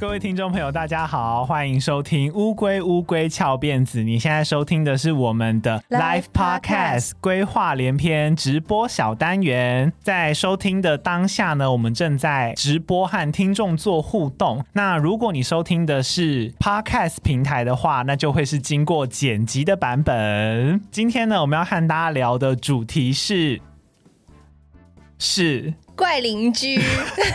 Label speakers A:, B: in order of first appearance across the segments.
A: 各位听众朋友，大家好，欢迎收听《乌龟乌龟翘辫子》。你现在收听的是我们的 Live Podcast 规划连篇直播小单元。在收听的当下呢，我们正在直播和听众做互动。那如果你收听的是 Podcast 平台的话，那就会是经过剪辑的版本。今天呢，我们要和大家聊的主题是是。
B: 怪邻居，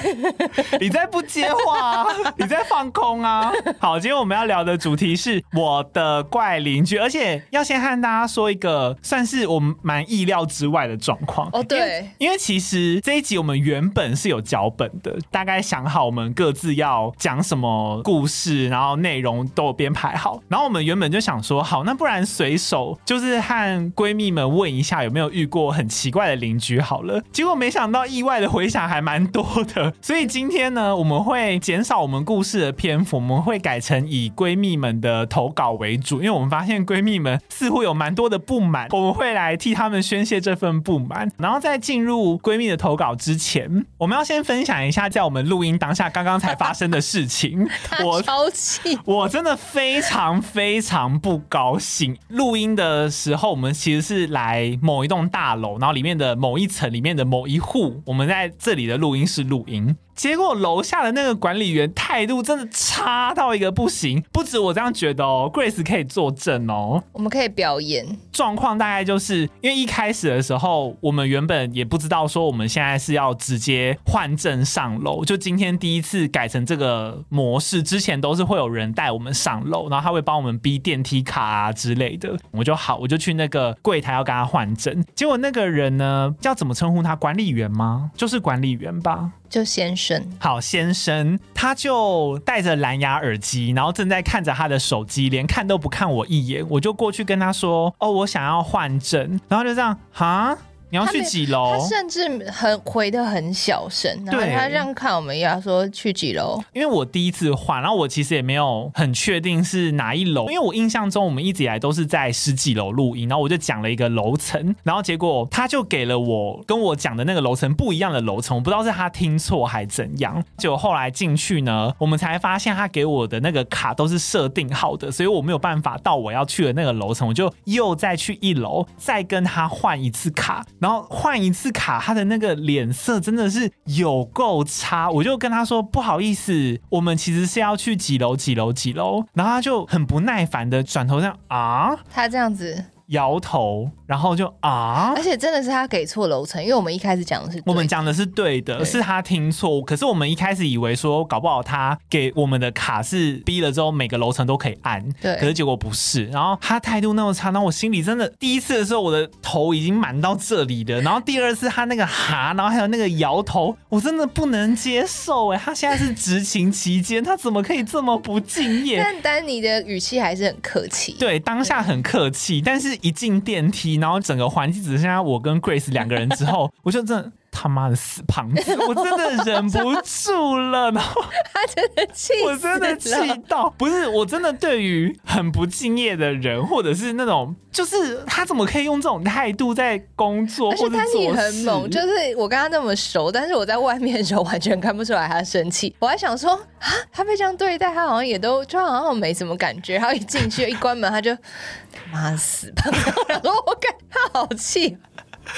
A: 你在不接话啊？你在放空啊？好，今天我们要聊的主题是我的怪邻居，而且要先和大家说一个算是我们蛮意料之外的状况
B: 哦。对，
A: 因为其实这一集我们原本是有脚本的，大概想好我们各自要讲什么故事，然后内容都有编排好。然后我们原本就想说，好，那不然随手就是和闺蜜们问一下有没有遇过很奇怪的邻居好了。结果没想到意外的。回想还蛮多的，所以今天呢，我们会减少我们故事的篇幅，我们会改成以闺蜜们的投稿为主，因为我们发现闺蜜们似乎有蛮多的不满，我们会来替她们宣泄这份不满。然后在进入闺蜜的投稿之前，我们要先分享一下在我们录音当下刚刚才发生的事情。
B: 我超气，
A: 我真的非常非常不高兴。录音的时候，我们其实是来某一栋大楼，然后里面的某一层里面的某一户，我们在。在这里的录音室录音。结果楼下的那个管理员态度真的差到一个不行，不止我这样觉得哦，Grace 可以作证哦，
B: 我们可以表演。
A: 状况大概就是因为一开始的时候，我们原本也不知道说我们现在是要直接换证上楼，就今天第一次改成这个模式，之前都是会有人带我们上楼，然后他会帮我们逼电梯卡啊之类的，我就好，我就去那个柜台要跟他换证，结果那个人呢，要怎么称呼他？管理员吗？就是管理员吧。
B: 就先生，
A: 好，先生，他就戴着蓝牙耳机，然后正在看着他的手机，连看都不看我一眼，我就过去跟他说：“哦，我想要换证。”然后就这样，哈。你要去几楼？
B: 他甚至很回的很小声，然后他这样看我们，要说去几楼？
A: 因为我第一次换，然后我其实也没有很确定是哪一楼，因为我印象中我们一直以来都是在十几楼录音，然后我就讲了一个楼层，然后结果他就给了我跟我讲的那个楼层不一样的楼层，我不知道是他听错还怎样。结果后来进去呢，我们才发现他给我的那个卡都是设定好的，所以我没有办法到我要去的那个楼层，我就又再去一楼再跟他换一次卡。然后换一次卡，他的那个脸色真的是有够差。我就跟他说不好意思，我们其实是要去几楼几楼几楼，然后他就很不耐烦的转头这样啊，
B: 他这样子。
A: 摇头，然后就啊，
B: 而且真的是他给错楼层，因为我们一开始讲的是，
A: 我们讲的是对的，对，是他听错。可是我们一开始以为说，搞不好他给我们的卡是逼了之后每个楼层都可以按，
B: 对。
A: 可是结果不是，然后他态度那么差，然后我心里真的第一次的时候，我的头已经满到这里的，然后第二次他那个哈，然后还有那个摇头，我真的不能接受哎，他现在是执勤期间，他怎么可以这么不敬业？
B: 但丹尼的语气还是很客气，
A: 对，当下很客气，但是。一进电梯，然后整个环境只剩下我跟 Grace 两个人之后，我就真的。他妈的死胖子！我真的忍不住了，然后
B: 他真的气，
A: 我真的气到不是，我真的对于很不敬业的人，或者是那种，就是他怎么可以用这种态度在工作或者他
B: 很猛，就是我跟他那么熟，但是我在外面的时候完全看不出来他生气。我还想说啊，他被这样对待，他好像也都就好像没什么感觉。然后一进去一关门，他就他妈死胖子！然后我感他好气。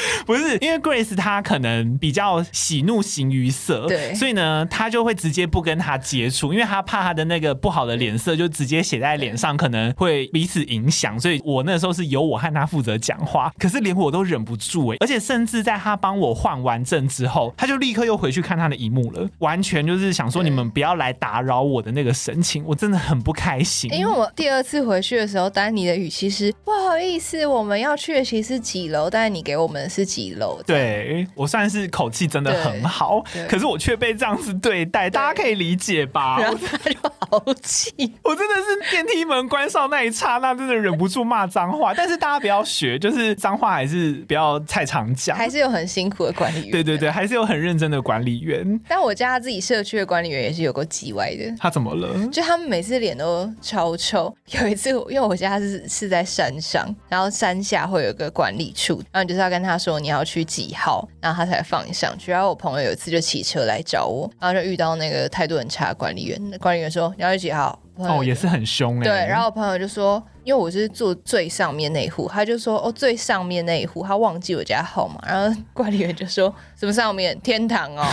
A: 不是因为 Grace 她可能比较喜怒形于色，
B: 对，
A: 所以呢，她就会直接不跟他接触，因为她怕她的那个不好的脸色就直接写在脸上，可能会彼此影响。所以我那时候是由我和他负责讲话，可是连我都忍不住哎，而且甚至在他帮我换完证之后，他就立刻又回去看他的一幕了，完全就是想说你们不要来打扰我的那个神情，我真的很不开心。
B: 因为我第二次回去的时候，丹尼的语气是不好意思，我们要去的其实是几楼，但是你给我们。是几楼？
A: 对，我算是口气真的很好，可是我却被这样子对待，大家可以理解吧？
B: 然后他就好气，
A: 我真的是电梯门关上那一刹那，真的忍不住骂脏话。但是大家不要学，就是脏话还是不要太常讲。
B: 还是有很辛苦的管理员，
A: 对对对，还是有很认真的管理员。
B: 但我家自己社区的管理员也是有够叽歪的。
A: 他怎么了？
B: 就他们每次脸都超臭。有一次，因为我家是是在山上，然后山下会有一个管理处，然后你就是要跟他。他说你要去几号，然后他才放你上去。然后我朋友有一次就骑车来找我，然后就遇到那个态度很差的管理员，管理员说你要去几号？
A: 哦，也是很凶哎。
B: 对，然后我朋友就说，因为我是坐最上面那一户，他就说哦，最上面那一户，他忘记我家号码，然后管理员就说什么上面天堂哦。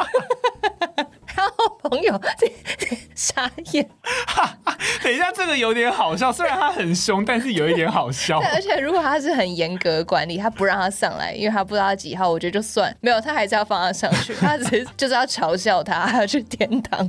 B: 然后朋友 傻眼，
A: 等一下，这个有点好笑。虽然他很凶，但是有一点好笑。
B: 而且如果他是很严格的管理，他不让他上来，因为他不知道他几号，我觉得就算没有，他还是要放他上去。他只是就是要嘲笑他，他要去天堂。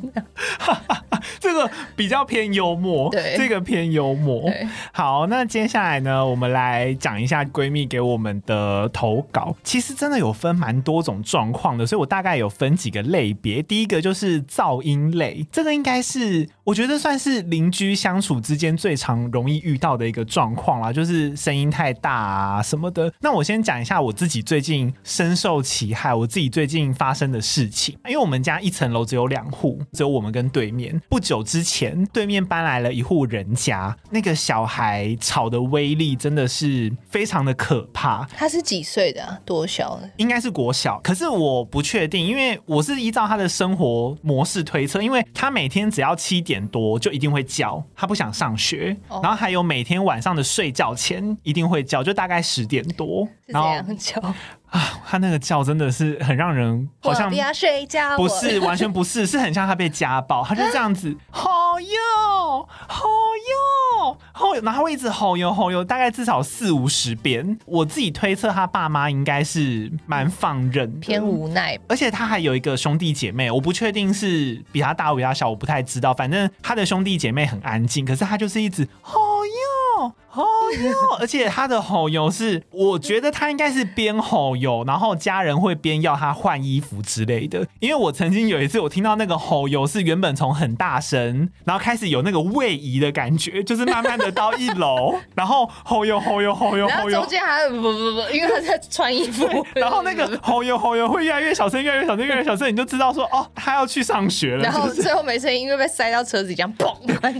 A: 这个比较偏幽默，
B: 对，
A: 这个偏幽默。好，那接下来呢，我们来讲一下闺蜜给我们的投稿。其实真的有分蛮多种状况的，所以我大概有分几个类别。第一个就是。是噪音类，这个应该是我觉得算是邻居相处之间最常容易遇到的一个状况啦，就是声音太大啊什么的。那我先讲一下我自己最近深受其害，我自己最近发生的事情。因为我们家一层楼只有两户，只有我们跟对面。不久之前，对面搬来了一户人家，那个小孩吵的威力真的是非常的可怕。
B: 他是几岁的啊？多小的？
A: 应该是国小，可是我不确定，因为我是依照他的生活。模式推测，因为他每天只要七点多就一定会叫，他不想上学，然后还有每天晚上的睡觉前一定会叫，就大概十点多，然后
B: 叫
A: 啊，他那个叫真的是很让人好像
B: 不要睡觉，
A: 不是完全不是，是很像他被家暴，他就这样子，吼哟，吼哟，吼，然后一直吼哟吼哟，大概至少四五十遍。我自己推测他爸妈应该是蛮放任，
B: 偏无奈，而
A: 且他还有一个兄弟姐妹，我不确定是比他大或比他小，我不太知道，反正他的兄弟姐妹很安静，可是他就是一直。吼哟，而且他的吼油是，我觉得他应该是边吼油，然后家人会边要他换衣服之类的。因为我曾经有一次，我听到那个吼油是原本从很大声，然后开始有那个位移的感觉，就是慢慢的到一楼，然后吼哟吼哟吼哟吼哟，然后
B: 中间还不不不，因为他在穿衣服，
A: 然后那个吼哟吼哟会越来越小声，越来越小声，越来越小声，你就知道说哦，他要去上学了。
B: 然后最后没声音，因为被塞到车子这样砰，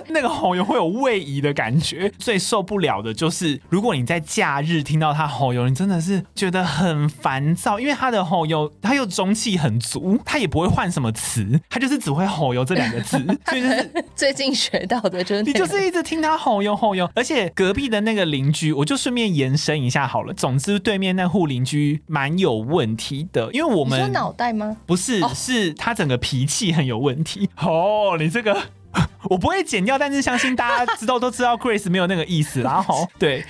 A: 那个吼油会有位移的感觉，最受不。了的就是，如果你在假日听到他吼油，你真的是觉得很烦躁，因为他的吼油，他又中气很足，他也不会换什么词，他就是只会吼油这两个字，所以就是
B: 最近学到的就是
A: 你就是一直听他吼哟吼哟，而且隔壁的那个邻居，我就顺便延伸一下好了。总之，对面那户邻居蛮有问题的，因为我们
B: 说脑袋吗？
A: 不是，是他整个脾气很有问题。哦，你这个。我不会剪掉，但是相信大家知道都知道，Grace 没有那个意思，然后 对。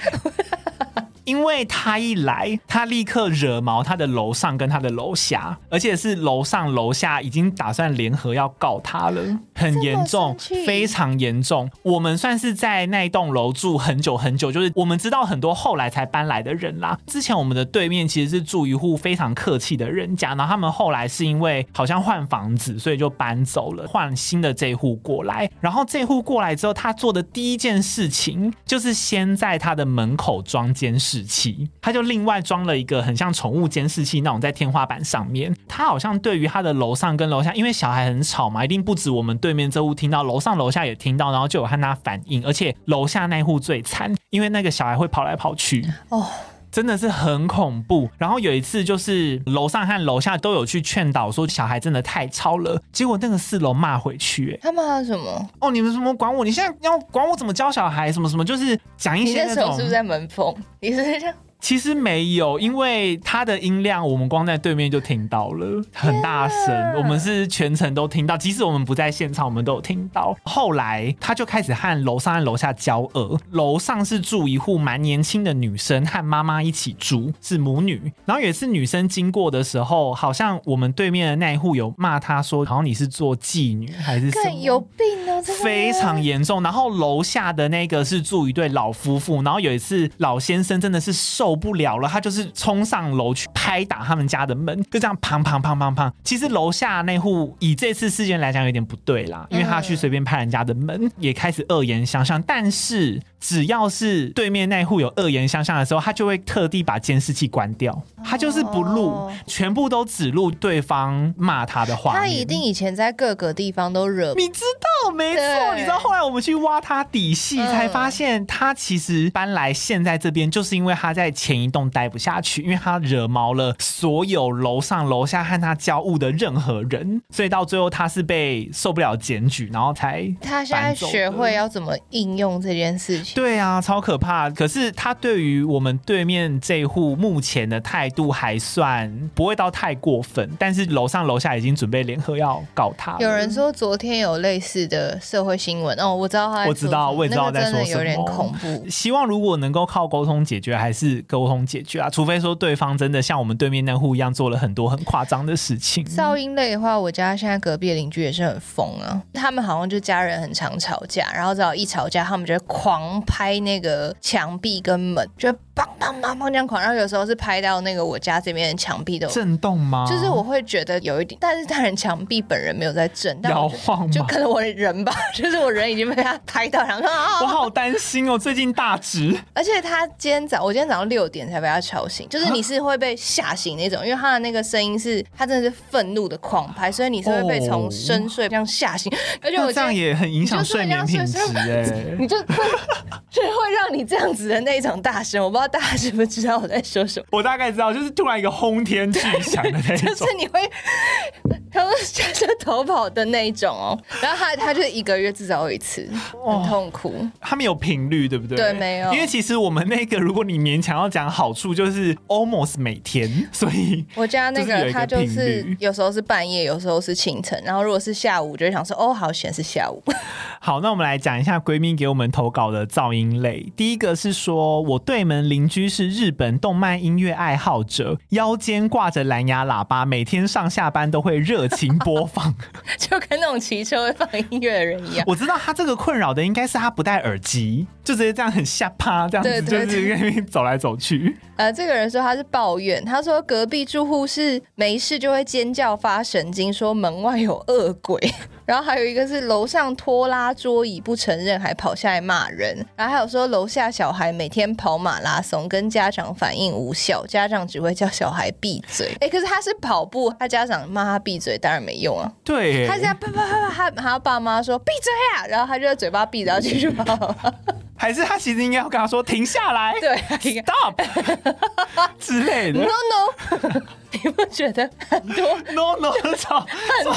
A: 因为他一来，他立刻惹毛他的楼上跟他的楼下，而且是楼上楼下已经打算联合要告他了，很严重，非常严重。我们算是在那一栋楼住很久很久，就是我们知道很多后来才搬来的人啦。之前我们的对面其实是住一户非常客气的人家，然后他们后来是因为好像换房子，所以就搬走了，换新的这户过来。然后这户过来之后，他做的第一件事情就是先在他的门口装监视。器，他就另外装了一个很像宠物监视器那种在天花板上面。他好像对于他的楼上跟楼下，因为小孩很吵嘛，一定不止我们对面这户听到，楼上楼下也听到，然后就有和他反应。而且楼下那户最惨，因为那个小孩会跑来跑去哦，真的是很恐怖。然后有一次就是楼上和楼下都有去劝导说小孩真的太吵了，结果那个四楼骂回去，
B: 他骂什么？
A: 哦，你们什么管我？你现在要管我怎么教小孩？什么什么？就是讲一些那种。你的手
B: 是不是在门缝？你是这样？
A: 其实没有，因为他的音量，我们光在对面就听到了，很大声。我们是全程都听到，即使我们不在现场，我们都有听到。后来他就开始和楼上和楼下交恶。楼上是住一户蛮年轻的女生，和妈妈一起住，是母女。然后有一次女生经过的时候，好像我们对面的那一户有骂她说，好像你是做妓女还是什么？
B: 有病啊！
A: 非常严重。然后楼下的那个是住一对老夫妇，然后有一次老先生真的是受。受不了了，他就是冲上楼去拍打他们家的门，就这样砰砰砰砰砰。其实楼下那户以这次事件来讲有点不对啦，因为他去随便拍人家的门，也开始恶言相向。但是只要是对面那户有恶言相向的时候，他就会特地把监视器关掉，他就是不录，全部都只录对方骂他的话。
B: 他一定以前在各个地方都惹，
A: 你知道没错。你知道后来我们去挖他底细，才发现他其实搬来现在这边，就是因为他在前一栋待不下去，因为他惹毛了所有楼上楼下和他交恶的任何人，所以到最后他是被受不了检举，然后才
B: 他现在学会要怎么应用这件事情。
A: 对啊，超可怕。可是他对于我们对面这户目前的态度还算不会到太过分，但是楼上楼下已经准备联合要告他。
B: 有人说昨天有类似的社会新闻哦，我知道他，
A: 我知道，我也知道在说什么，
B: 有点恐怖。
A: 希望如果能够靠沟通解决，还是沟通解决啊，除非说对方真的像我们对面那户一样做了很多很夸张的事情。
B: 噪音类的话，我家现在隔壁的邻居也是很疯啊，他们好像就家人很常吵架，然后只要一吵架，他们就会拍那个墙壁跟门，就砰砰砰砰这样狂，然后有时候是拍到那个我家这边的墙壁都
A: 震动吗？
B: 就是我会觉得有一点，但是当然墙壁本人没有在震，
A: 但摇晃吗？
B: 就可能我的人吧，就是我人已经被他拍到，然后
A: 我好担心哦，最近大直，
B: 而且他今天早，我今天早上六点才被他吵醒，就是你是会被吓醒那种，因为他的那个声音是，他真的是愤怒的狂拍，所以你是会被从深睡这样吓醒，而且我
A: 这样也很影响睡眠品质哎，
B: 你就会就会让你这样子的那一种大声，我不知道大家知不知道我在说什么，
A: 我大概知道，就是突然一个轰天巨响的那种，
B: 就是你会。他们就是 逃跑的那一种哦，然后他他就一个月至少有一次，很痛苦。
A: 他们有频率对不对？
B: 对，没有。
A: 因为其实我们那个，如果你勉强要讲好处，就是 almost 每天。所以
B: 我家那个他就是有时候是半夜，有时候是清晨。然后如果是下午，就会想说哦，好险是下午。
A: 好，那我们来讲一下闺蜜给我们投稿的噪音类。第一个是说我对门邻居是日本动漫音乐爱好者，腰间挂着蓝牙喇叭，每天上下班都会热情播放，
B: 就跟那种骑车会放音乐的人一样。
A: 我知道他这个困扰的应该是他不戴耳机，就直接这样很下趴这样子，就是跟那边走来走去。
B: 呃，这个人说他是抱怨，他说隔壁住户是没事就会尖叫发神经，说门外有恶鬼。然后还有一个是楼上拖拉桌椅不承认，还跑下来骂人。然后还有说楼下小孩每天跑马拉松，跟家长反映无效，家长只会叫小孩闭嘴。哎，可是他是跑步，他家长骂他闭嘴当然没用啊。
A: 对，
B: 他这样啪啪啪啪，他他爸妈说闭嘴啊，然后他就在嘴巴闭着，然后继续跑。
A: 还是他其实应该要跟他说停下来，
B: 对
A: ，stop 之类的。
B: No no，你不觉得很多
A: no no 很多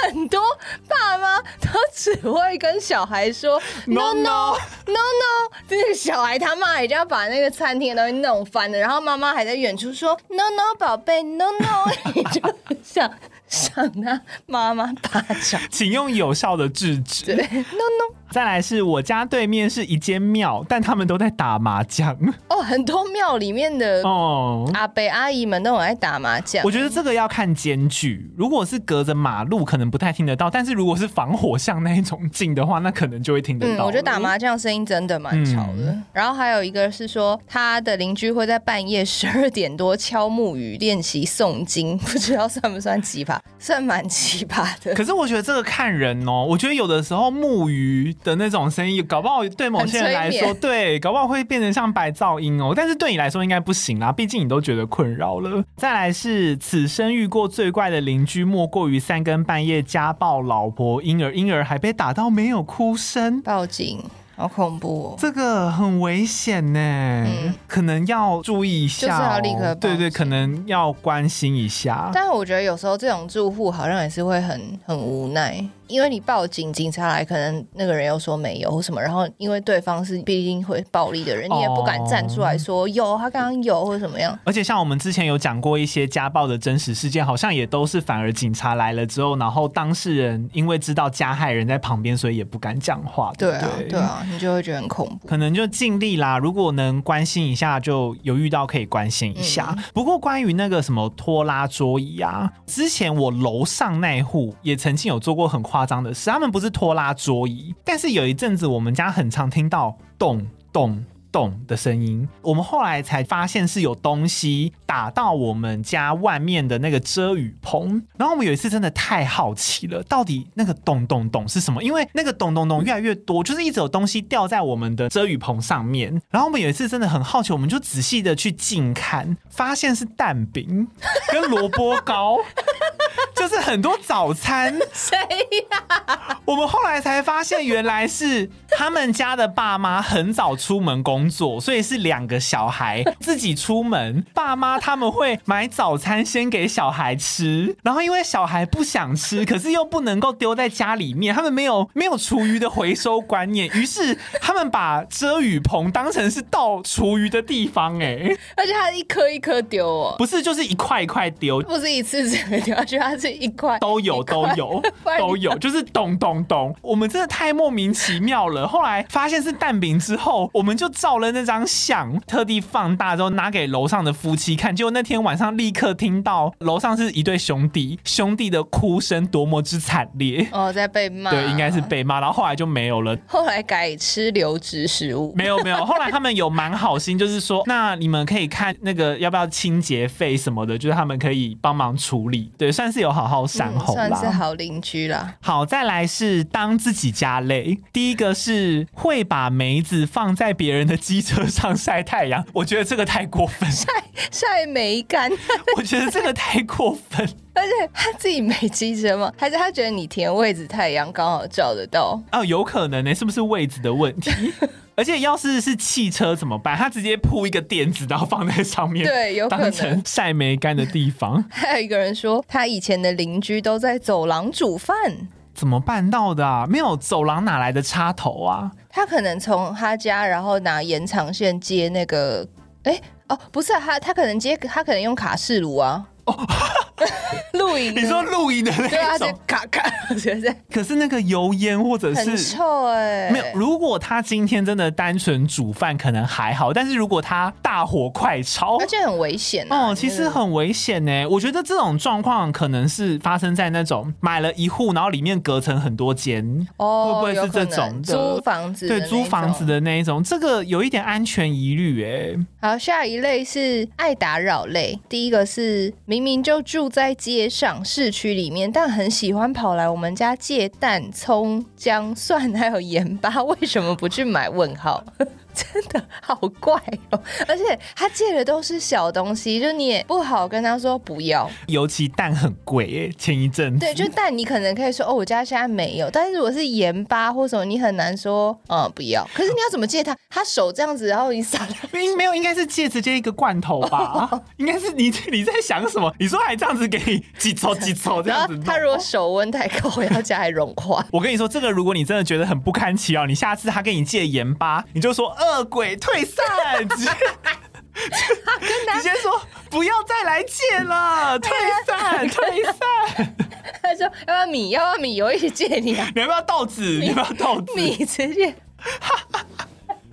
B: 很多爸妈都只会跟小孩说 no no no no，这个小孩他妈已经要把那个餐厅的东西弄翻了，然后妈妈还在远处说 no no 宝贝 no no，你就想。想他妈妈巴掌，
A: 请用有效的制止。
B: 对，no no。
A: 再来是我家对面是一间庙，但他们都在打麻将。
B: 哦，很多庙里面的哦阿伯阿姨们都很爱打麻将。
A: 我觉得这个要看间距，如果是隔着马路，可能不太听得到；但是如果是防火巷那一种近的话，那可能就会听得到。
B: 嗯，我觉得打麻将声音真的蛮吵的。嗯。然后还有一个是说，他的邻居会在半夜十二点多敲木鱼练习诵经，不知道算不算奇葩。算蛮奇葩的，
A: 可是我觉得这个看人哦。我觉得有的时候木鱼的那种声音，搞不好对某些人来说，对，搞不好会变成像白噪音哦。但是对你来说应该不行啦，毕竟你都觉得困扰了。再来是此生遇过最怪的邻居，莫过于三更半夜家暴老婆，婴儿婴儿还被打到没有哭声，
B: 报警。好恐怖哦！
A: 这个很危险呢，嗯，可能要注意一下，
B: 就是要立刻
A: 对对，可能要关心一下。
B: 但是我觉得有时候这种住户好像也是会很很无奈。因为你报警，警察来，可能那个人又说没有或什么，然后因为对方是毕竟会暴力的人，你也不敢站出来说、哦、有，他刚刚有或者怎么样。
A: 而且像我们之前有讲过一些家暴的真实事件，好像也都是反而警察来了之后，然后当事人因为知道加害人在旁边，所以也不敢讲话。对，对啊，
B: 对啊，你就会觉得很恐怖。
A: 可能就尽力啦，如果能关心一下，就有遇到可以关心一下。嗯、不过关于那个什么拖拉桌椅啊，之前我楼上那户也曾经有做过很夸张的是，他们不是拖拉桌椅，但是有一阵子我们家很常听到咚咚咚的声音，我们后来才发现是有东西打到我们家外面的那个遮雨棚。然后我们有一次真的太好奇了，到底那个咚咚咚是什么？因为那个咚咚咚越来越多，就是一直有东西掉在我们的遮雨棚上面。然后我们有一次真的很好奇，我们就仔细的去近看，发现是蛋饼跟萝卜糕。就是很多早餐。
B: 谁呀？
A: 我们后来才发现，原来是他们家的爸妈很早出门工作，所以是两个小孩自己出门。爸妈他们会买早餐先给小孩吃，然后因为小孩不想吃，可是又不能够丢在家里面，他们没有没有厨余的回收观念，于是他们把遮雨棚当成是倒厨余的地方。哎，
B: 而且他一颗一颗丢哦，
A: 不是，就是一块一块丢，
B: 不是一次整个丢下去，它是一块
A: 都有都有 都有，就是咚咚咚。我们真的太莫名其妙了。后来发现是蛋饼之后，我们就照了那张相，特地放大之后拿给楼上的夫妻看。结果那天晚上立刻听到楼上是一对兄弟，兄弟的哭声多么之惨烈
B: 哦，在被骂，
A: 对，应该是被骂。然后后来就没有了，
B: 后来改吃流质食物，
A: 没有没有。后来他们有蛮好心，就是说，那你们可以看那个要不要清洁费什么的，就是他们可以帮忙处理，对，算是有好好闪红啦，
B: 嗯，算是好邻居啦。
A: 好，再来是当自己家累。第一个是会把梅子放在别人的机车上晒太阳，我觉得这个太过分。
B: 晒晒梅干，
A: 我觉得这个太过分。
B: 而且他自己没机车吗？还是他觉得你填位置太阳刚好照得到？
A: 哦，有可能呢、欸，是不是位置的问题？而且要是是汽车怎么办？他直接铺一个垫子，然后放在上面，
B: 对，有可能当成
A: 晒梅干的地方。
B: 还有一个人说，他以前的邻居都在走廊煮饭。
A: 怎么办到的啊？没有走廊哪来的插头啊？
B: 他可能从他家，然后拿延长线接那个，哎，哦，不是、啊、他，他可能接，他可能用卡式炉啊。哦，露营？
A: 你说露营的那
B: 种？卡卡，觉得。
A: 可是那个油烟或者是
B: 很臭哎、欸。
A: 没有，如果他今天真的单纯煮饭，可能还好。但是如果他大火快炒，
B: 而且很危险、
A: 啊、哦。其实很危险呢、欸。我觉得这种状况可能是发生在那种买了一户，然后里面隔成很多间哦，会不会是这种
B: 租房子？
A: 对，租房子的那一种，这个有一点安全疑虑哎。
B: 好，下一类是爱打扰类。第一个是。明明就住在街上市区里面，但很喜欢跑来我们家借蛋、葱、姜、蒜，还有盐巴，为什么不去买？问号。真的好怪哦，而且他借的都是小东西，就你也不好跟他说不要。
A: 尤其蛋很贵诶，前一阵。
B: 对，就蛋你可能可以说哦，我家现在没有。但是如果是盐巴或什么，你很难说嗯不要。可是你要怎么借他？他手这样子，然后你撒。
A: 没有，应该是借直接一个罐头吧？哦、应该是你你在想什么？你说还这样子给你几抽几抽这样子？
B: 他如果手温太高，要加还融化。
A: 我跟你说，这个如果你真的觉得很不堪其扰，你下次他跟你借盐巴，你就说。恶鬼退散，直接说不要再来借了，退散 退散。
B: 他说要不要米？要不要米？我一起借你啊！
A: 你要不要豆子？你要不要豆子？
B: 米直接。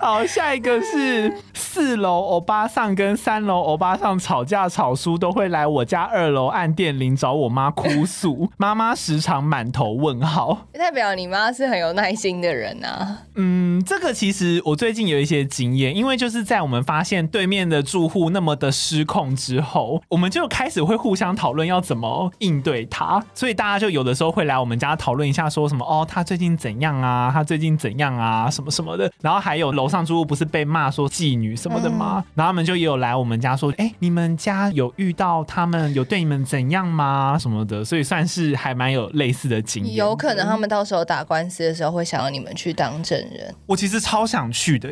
A: 好，下一个是四楼欧巴上跟三楼欧巴上吵架吵输，都会来我家二楼按电铃找我妈哭诉。妈妈时常满头问号，
B: 代表你妈是很有耐心的人啊。
A: 嗯，这个其实我最近有一些经验，因为就是在我们发现对面的住户那么的失控之后，我们就开始会互相讨论要怎么应对他，所以大家就有的时候会来我们家讨论一下，说什么哦，他最近怎样啊？他最近怎样啊？什么什么的，然后还有楼。上住户不是被骂说妓女什么的吗？嗯、然后他们就也有来我们家说，哎、欸，你们家有遇到他们有对你们怎样吗？什么的，所以算是还蛮有类似的经验。
B: 有可能他们到时候打官司的时候会想要你们去当证人。
A: 我其实超想去的，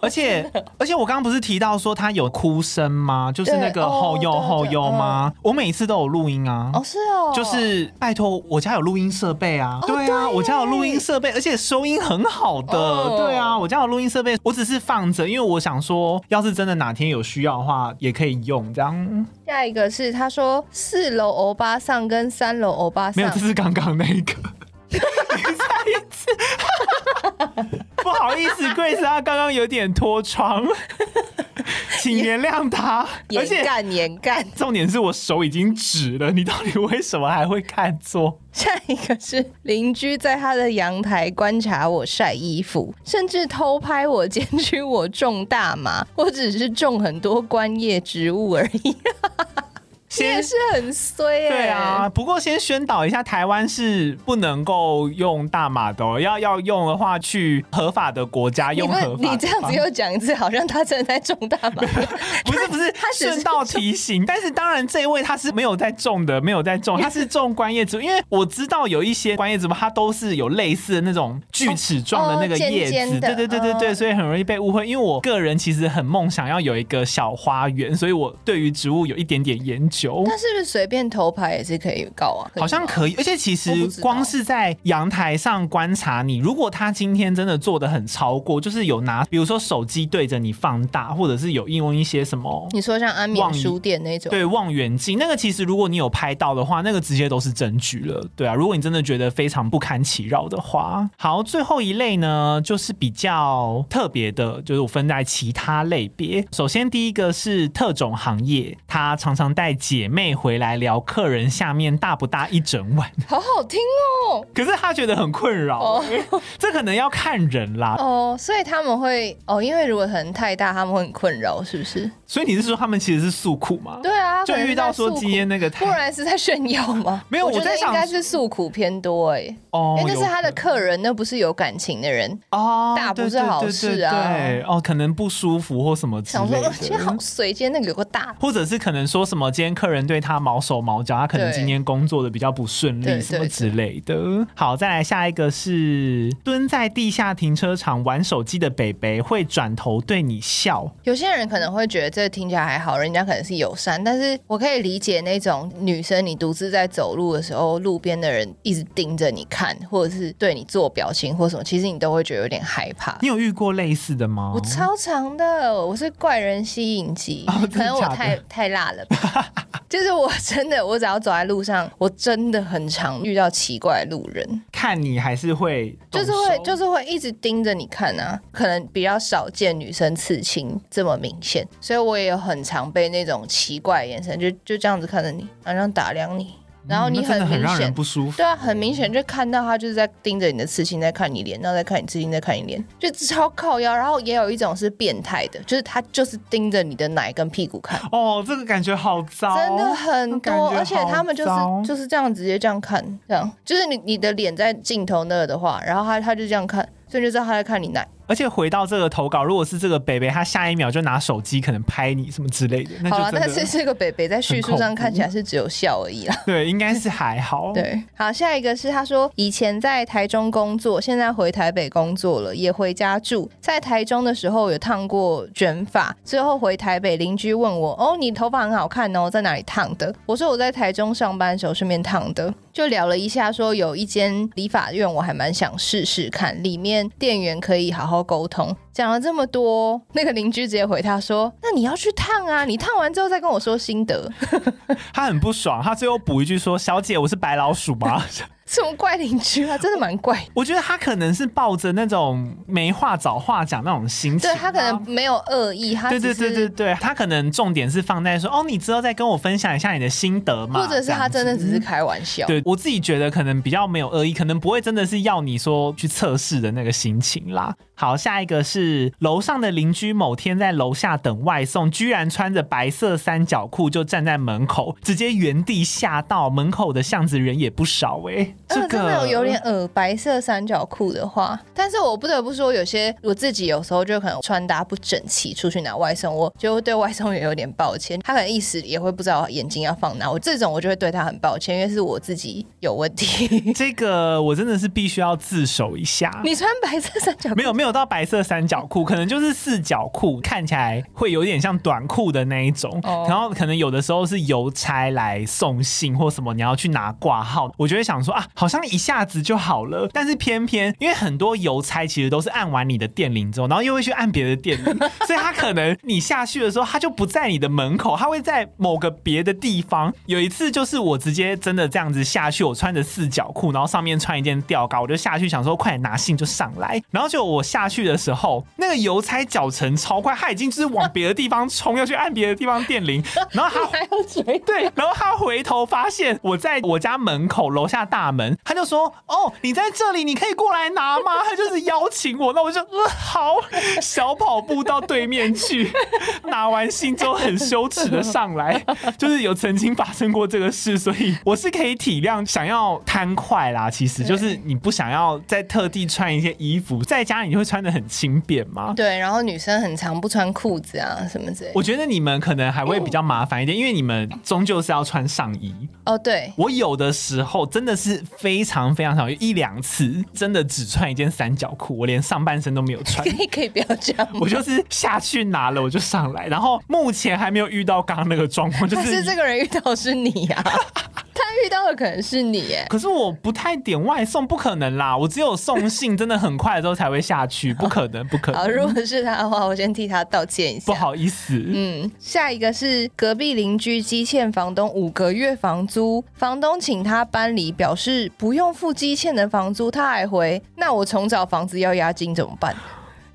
A: 而且 而且我刚刚不是提到说他有哭声吗？就是那个后右后右吗？我每次都有录音啊。
B: 哦，是哦，
A: 就是拜托我家有录音设备啊。对啊，我家有录音设备，而且收音很好的。哦、对啊，我家有录音设备。我只是放着，因为我想说，要是真的哪天有需要的话，也可以用这样。
B: 下一个是他说四楼欧巴上跟三楼欧巴上，
A: 没有，这是刚刚那个。你再一次，不好意思，Grace，他刚刚有点脱窗，请原谅他。
B: 而且干严干，
A: 重点是我手已经直了，你到底为什么还会看错？
B: 下一个是邻居在他的阳台观察我晒衣服，甚至偷拍我，检举我种大麻，我只是种很多观叶植物而已。
A: 先
B: 也是很衰耶。
A: 对啊，不过先宣导一下，台湾是不能够用大麻的，要要用的话去合法的国家用合法
B: 你。你这样子又讲一次，好像他真的在种大麻。
A: 不是 不是，他顺道提醒。但是当然，这一位他是没有在种的，没有在种，他是种观叶植物。因为我知道有一些观叶植物，它都是有类似的那种锯齿状的那个叶子，哦哦、尖尖对对对对对，哦、所以很容易被误会。因为我个人其实很梦想要有一个小花园，所以我对于植物有一点点研究。
B: 那是不是随便偷拍也是可以告啊？
A: 好像可以，而且其实光是在阳台上观察你，如果他今天真的做的很超过，就是有拿，比如说手机对着你放大，或者是有应用一些什么，
B: 你说像安眠书店那种，
A: 对，望远镜，那个其实如果你有拍到的话，那个直接都是证据了。对啊，如果你真的觉得非常不堪其扰的话，好，最后一类呢，就是比较特别的，就是我分在其他类别。首先第一个是特种行业，它常常带姐妹回来聊客人下面大不大一整晚，
B: 好好听哦。
A: 可是他觉得很困扰，哦，这可能要看人啦。
B: 哦，所以他们会哦，因为如果可能太大，他们会很困扰，是不是？
A: 所以你是说他们其实是诉苦吗？
B: 对啊，
A: 就遇到说今天那个太，
B: 不然是在炫耀吗？
A: 没有，我觉得
B: 应该是诉苦偏多哎、欸。哦，因为那是他的客人，那不是有感情的人哦，大不是好事啊。
A: 对，哦，可能不舒服或什么之类的。想说
B: 今天好随今天那个有个大，
A: 或者是可能说什么今天客人对他毛手毛脚，他可能今天工作的比较不顺利什么之类的。好，再来下一个是蹲在地下停车场玩手机的北北会转头对你笑。
B: 有些人可能会觉得这听起来还好，人家可能是友善，但是我可以理解那种女生，你独自在走路的时候，路边的人一直盯着你看，或者是对你做表情或什么，其实你都会觉得有点害怕。
A: 你有遇过类似的吗？
B: 我超长的，我是怪人吸引机，哦、可能我太太辣了吧。就是我真的，我只要走在路上，我真的很常遇到奇怪路人，
A: 看你还是会，
B: 就是会，就是会一直盯着你看啊。可能比较少见女生刺青这么明显，所以我也有很常被那种奇怪的眼神，就就这样子看着你，然后打量你。然后你很明显，
A: 很让人不舒服。
B: 对啊，很明显就看到他就是在盯着你的刺青，在看你脸，然后在看你刺青，在看你脸，就超靠腰。然后也有一种是变态的，就是他就是盯着你的奶跟屁股看。
A: 哦，这个感觉好糟，
B: 真的很多，而且他们就是就是这样直接这样看，这样就是你你的脸在镜头那的话，然后他他就这样看，所以就知道他在看你奶。
A: 而且回到这个投稿，如果是这个北北，他下一秒就拿手机可能拍你什么之类的，那就好了。
B: 但是 这个北北在叙述上看起来是只有笑而已啦。
A: 对，应该是还好。
B: 对，好，下一个是他说以前在台中工作，现在回台北工作了，也回家住。在台中的时候有烫过卷发，之后回台北，邻居问我：“哦，你头发很好看哦，在哪里烫的？”我说：“我在台中上班的时候顺便烫的。”就聊了一下，说有一间理发院，我还蛮想试试看，里面店员可以好好沟通。讲了这么多，那个邻居直接回他说：“那你要去烫啊，你烫完之后再跟我说心得。”
A: 他很不爽，他最后补一句说：“小姐，我是白老鼠吗？”
B: 什么怪邻居啊，真的蛮怪。
A: 我觉得他可能是抱着那种没话找话讲那种心情，
B: 对，他可能没有恶意，他
A: 对对对对对，他可能重点是放在说哦，你之后再跟我分享一下你的心得嘛，
B: 或者是他真的只是开玩笑。
A: 对，我自己觉得可能比较没有恶意，可能不会真的是要你说去测试的那个心情啦。好，下一个是楼上的邻居，某天在楼下等外送，居然穿着白色三角裤就站在门口，直接原地吓到。门口的巷子人也不少哎、欸。这个、
B: 呃、真的有点耳，白色三角裤的话，但是我不得不说，有些我自己有时候就可能穿搭不整齐，出去拿外送，我就对外送员有点抱歉，他可能一时也会不知道眼睛要放哪，我这种我就会对他很抱歉，因为是我自己有问题。
A: 这个我真的是必须要自首一下。
B: 你穿白色三角裤？
A: 没有没有到白色三角裤，可能就是四角裤，看起来会有点像短裤的那一种。Oh. 然后可能有的时候是邮差来送信或什么，你要去拿挂号，我就会想说啊。好像一下子就好了，但是偏偏因为很多邮差其实都是按完你的电铃之后，然后又会去按别的电铃，所以他可能你下去的时候，他就不在你的门口，他会在某个别的地方。有一次就是我直接真的这样子下去，我穿着四角裤，然后上面穿一件吊高，我就下去想说快点拿信就上来，然后就我下去的时候，那个邮差脚程超快，他已经就是往别的地方冲，要去按别的地方电铃，然后他还要追对，然后他回头发现我在我家门口楼下大门，他就说：“哦，你在这里，你可以过来拿吗？” 他就是邀请我，那我就呃好，小跑步到对面去，拿完信之后很羞耻的上来，就是有曾经发生过这个事，所以我是可以体谅想要贪快啦。其实就是你不想要再特地穿一些衣服，在家里你会穿的很轻便嘛。
B: 对，然后女生很常不穿裤子啊什么之类。
A: 我觉得你们可能还会比较麻烦一点，因为你们终究是要穿上衣。
B: 哦，对，
A: 我有的时候真的是非常非常少，有一两次真的只穿一件三角裤，我连上半身都没有穿。
B: 可以可以不要这样，
A: 我就是下去拿了我就上来，然后目前还没有遇到刚刚那个状况，就是
B: 是这个人遇到是你呀、啊。他遇到的可能是你耶，
A: 可是我不太点外送，不可能啦，我只有送信，真的很快的时候才会下去，不可能，不可能。
B: 好，如果是他的话，我先替他道歉一下，
A: 不好意思。
B: 嗯，下一个是隔壁邻居积欠房东五个月房租，房东请他搬离，表示不用付积欠的房租，他还回，那我重找房子要押金怎么办？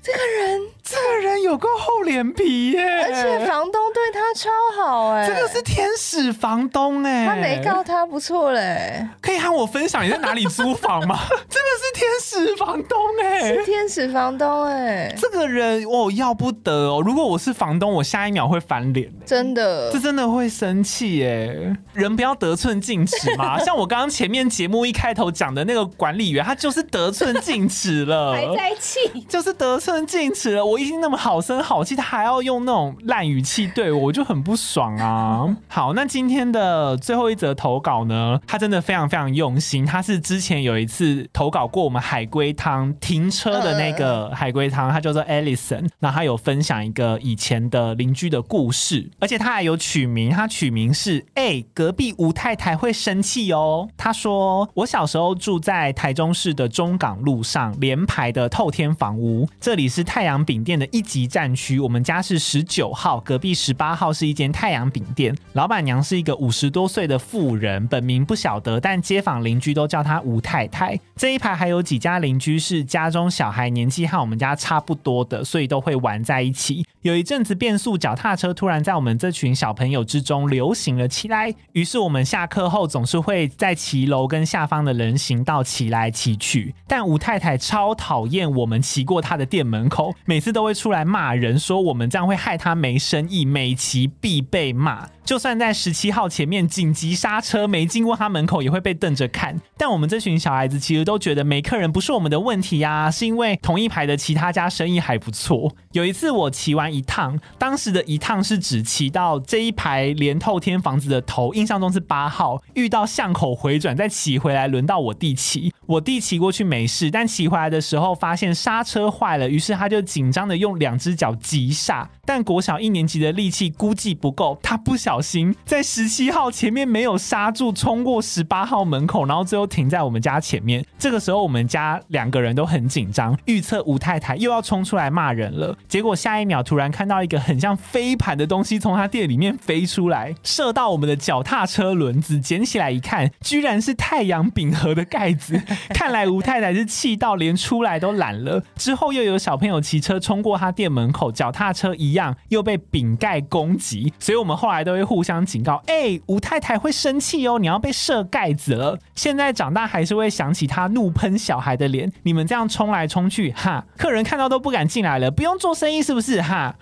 B: 这个人，
A: 这个人有够厚脸皮耶！
B: 而且房东对他超好哎，
A: 这个是天使房东哎，
B: 他没告他不错嘞。
A: 可以和我分享你在哪里租房吗？这个是天使房东哎，
B: 是天使房东哎，
A: 这个人哦要不得哦！如果我是房东，我下一秒会翻脸，
B: 真的，
A: 这真的会生气哎！人不要得寸进尺嘛，像我刚刚前面节目一开头讲的那个管理员，他就是得寸进尺了，
B: 还在气，
A: 就是得寸。进尺了，我已经那么好声好气，他还要用那种烂语气对我，我就很不爽啊。好，那今天的最后一则投稿呢，他真的非常非常用心。他是之前有一次投稿过我们海龟汤停车的那个海龟汤，他叫做 Alison。那他有分享一个以前的邻居的故事，而且他还有取名，他取名是哎、欸，隔壁吴太太会生气哦。他说，我小时候住在台中市的中港路上连排的透天房屋，这里。是太阳饼店的一级战区，我们家是十九号，隔壁十八号是一间太阳饼店，老板娘是一个五十多岁的妇人，本名不晓得，但街坊邻居都叫她吴太太。这一排还有几家邻居是家中小孩年纪和我们家差不多的，所以都会玩在一起。有一阵子变速脚踏车突然在我们这群小朋友之中流行了起来，于是我们下课后总是会在骑楼跟下方的人行道骑来骑去，但吴太太超讨厌我们骑过她的店门。口每次都都会出来骂人，说我们这样会害他没生意，每期必被骂。就算在十七号前面紧急刹车，没经过他门口也会被瞪着看。但我们这群小孩子其实都觉得没客人不是我们的问题呀，是因为同一排的其他家生意还不错。有一次我骑完一趟，当时的一趟是只骑到这一排连透天房子的头，印象中是八号，遇到巷口回转再骑回来，轮到我弟骑。我弟骑过去没事，但骑回来的时候发现刹车坏了，于是他就紧张的用两只脚急刹，但国小一年级的力气估计不够，他不小心在十七号前面没有刹住，冲过十八号门口，然后最后停在我们家前面。这个时候我们家两个人都很紧张，预测吴太太又要冲出来骂人了。结果下一秒突然看到一个很像飞盘的东西从他店里面飞出来，射到我们的脚踏车轮子，捡起来一看，居然是太阳饼盒的盖子。看来吴太太是气到连出来都懒了。之后又有小朋友骑车冲过他店门口，脚踏车一样又被饼盖攻击，所以我们后来都会互相警告：哎，吴太太会生气哦，你要被射盖子了。现在长大还是会想起他怒喷小孩的脸。你们这样冲来冲去，哈，客人看到都不敢进来了，不用做生意是不是？哈。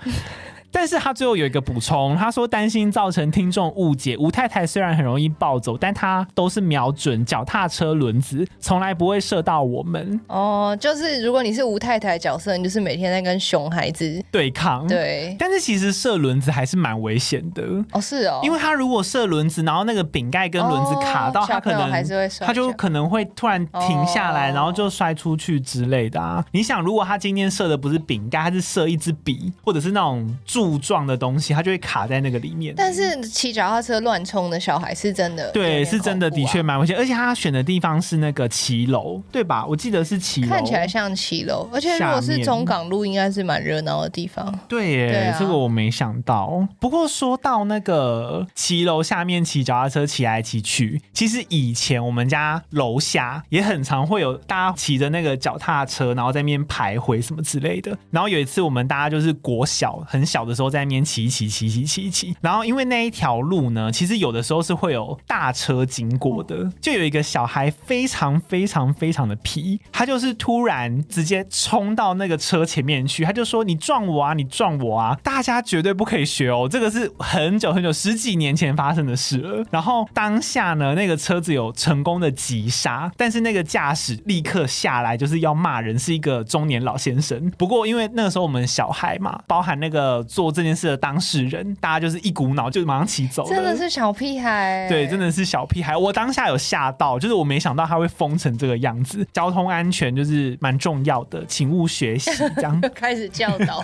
A: 但是他最后有一个补充，他说担心造成听众误解。吴太太虽然很容易暴走，但她都是瞄准脚踏车轮子，从来不会射到我们。
B: 哦，就是如果你是吴太太角色，你就是每天在跟熊孩子
A: 对抗。
B: 对，
A: 但是其实射轮子还是蛮危险的。
B: 哦，是哦，
A: 因为他如果射轮子，然后那个饼盖跟轮子卡到他，可能
B: 还是会摔，
A: 他就可能会突然停下来，然后就摔出去之类的啊。你想，如果他今天射的不是饼盖，他是射一支笔，或者是那种柱。柱状的东西，它就会卡在那个里面。
B: 但是骑脚踏车乱冲的小孩是真的，
A: 对，是真的，的确蛮危险。而且他选的地方是那个骑楼，对吧？我记得是骑楼，
B: 看起来像骑楼。而且如果是中港路，应该是蛮热闹的地方。
A: 对耶，这个我没想到。不过说到那个骑楼下面骑脚踏车骑来骑去，其实以前我们家楼下也很常会有大家骑着那个脚踏车，然后在那边徘徊什么之类的。然后有一次我们大家就是国小很小的。时候在那边骑骑骑骑骑骑，然后因为那一条路呢，其实有的时候是会有大车经过的，就有一个小孩非常非常非常的皮，他就是突然直接冲到那个车前面去，他就说：“你撞我啊，你撞我啊！”大家绝对不可以学哦，这个是很久很久十几年前发生的事了。然后当下呢，那个车子有成功的急刹，但是那个驾驶立刻下来就是要骂人，是一个中年老先生。不过因为那个时候我们小孩嘛，包含那个做这件事的当事人，大家就是一股脑就马上骑走了。
B: 真的是小屁孩，
A: 对，真的是小屁孩。我当下有吓到，就是我没想到他会疯成这个样子。交通安全就是蛮重要的，请勿学习。这样
B: 开始教导。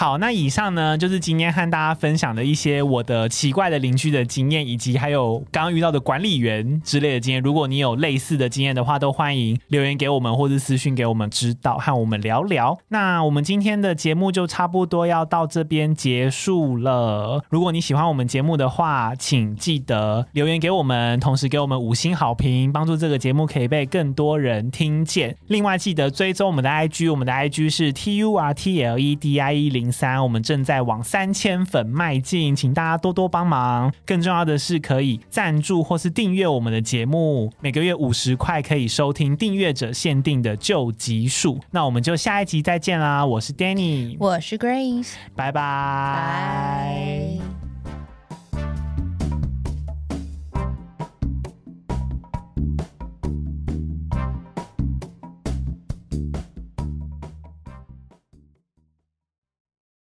A: 好，那以上呢就是今天和大家分享的一些我的奇怪的邻居的经验，以及还有刚刚遇到的管理员之类的经验。如果你有类似的经验的话，都欢迎留言给我们，或者私讯给我们，知道和我们聊聊。那我们今天的节目就差不多要到这边结束了。如果你喜欢我们节目的话，请记得留言给我们，同时给我们五星好评，帮助这个节目可以被更多人听见。另外记得追踪我们的 IG，我们的 IG 是 T U R T L E D I E 零。三，我们正在往三千粉迈进，请大家多多帮忙。更重要的是，可以赞助或是订阅我们的节目，每个月五十块可以收听订阅者限定的旧集数。那我们就下一集再见啦！我是 Danny，
B: 我是 Grace，
A: 拜拜。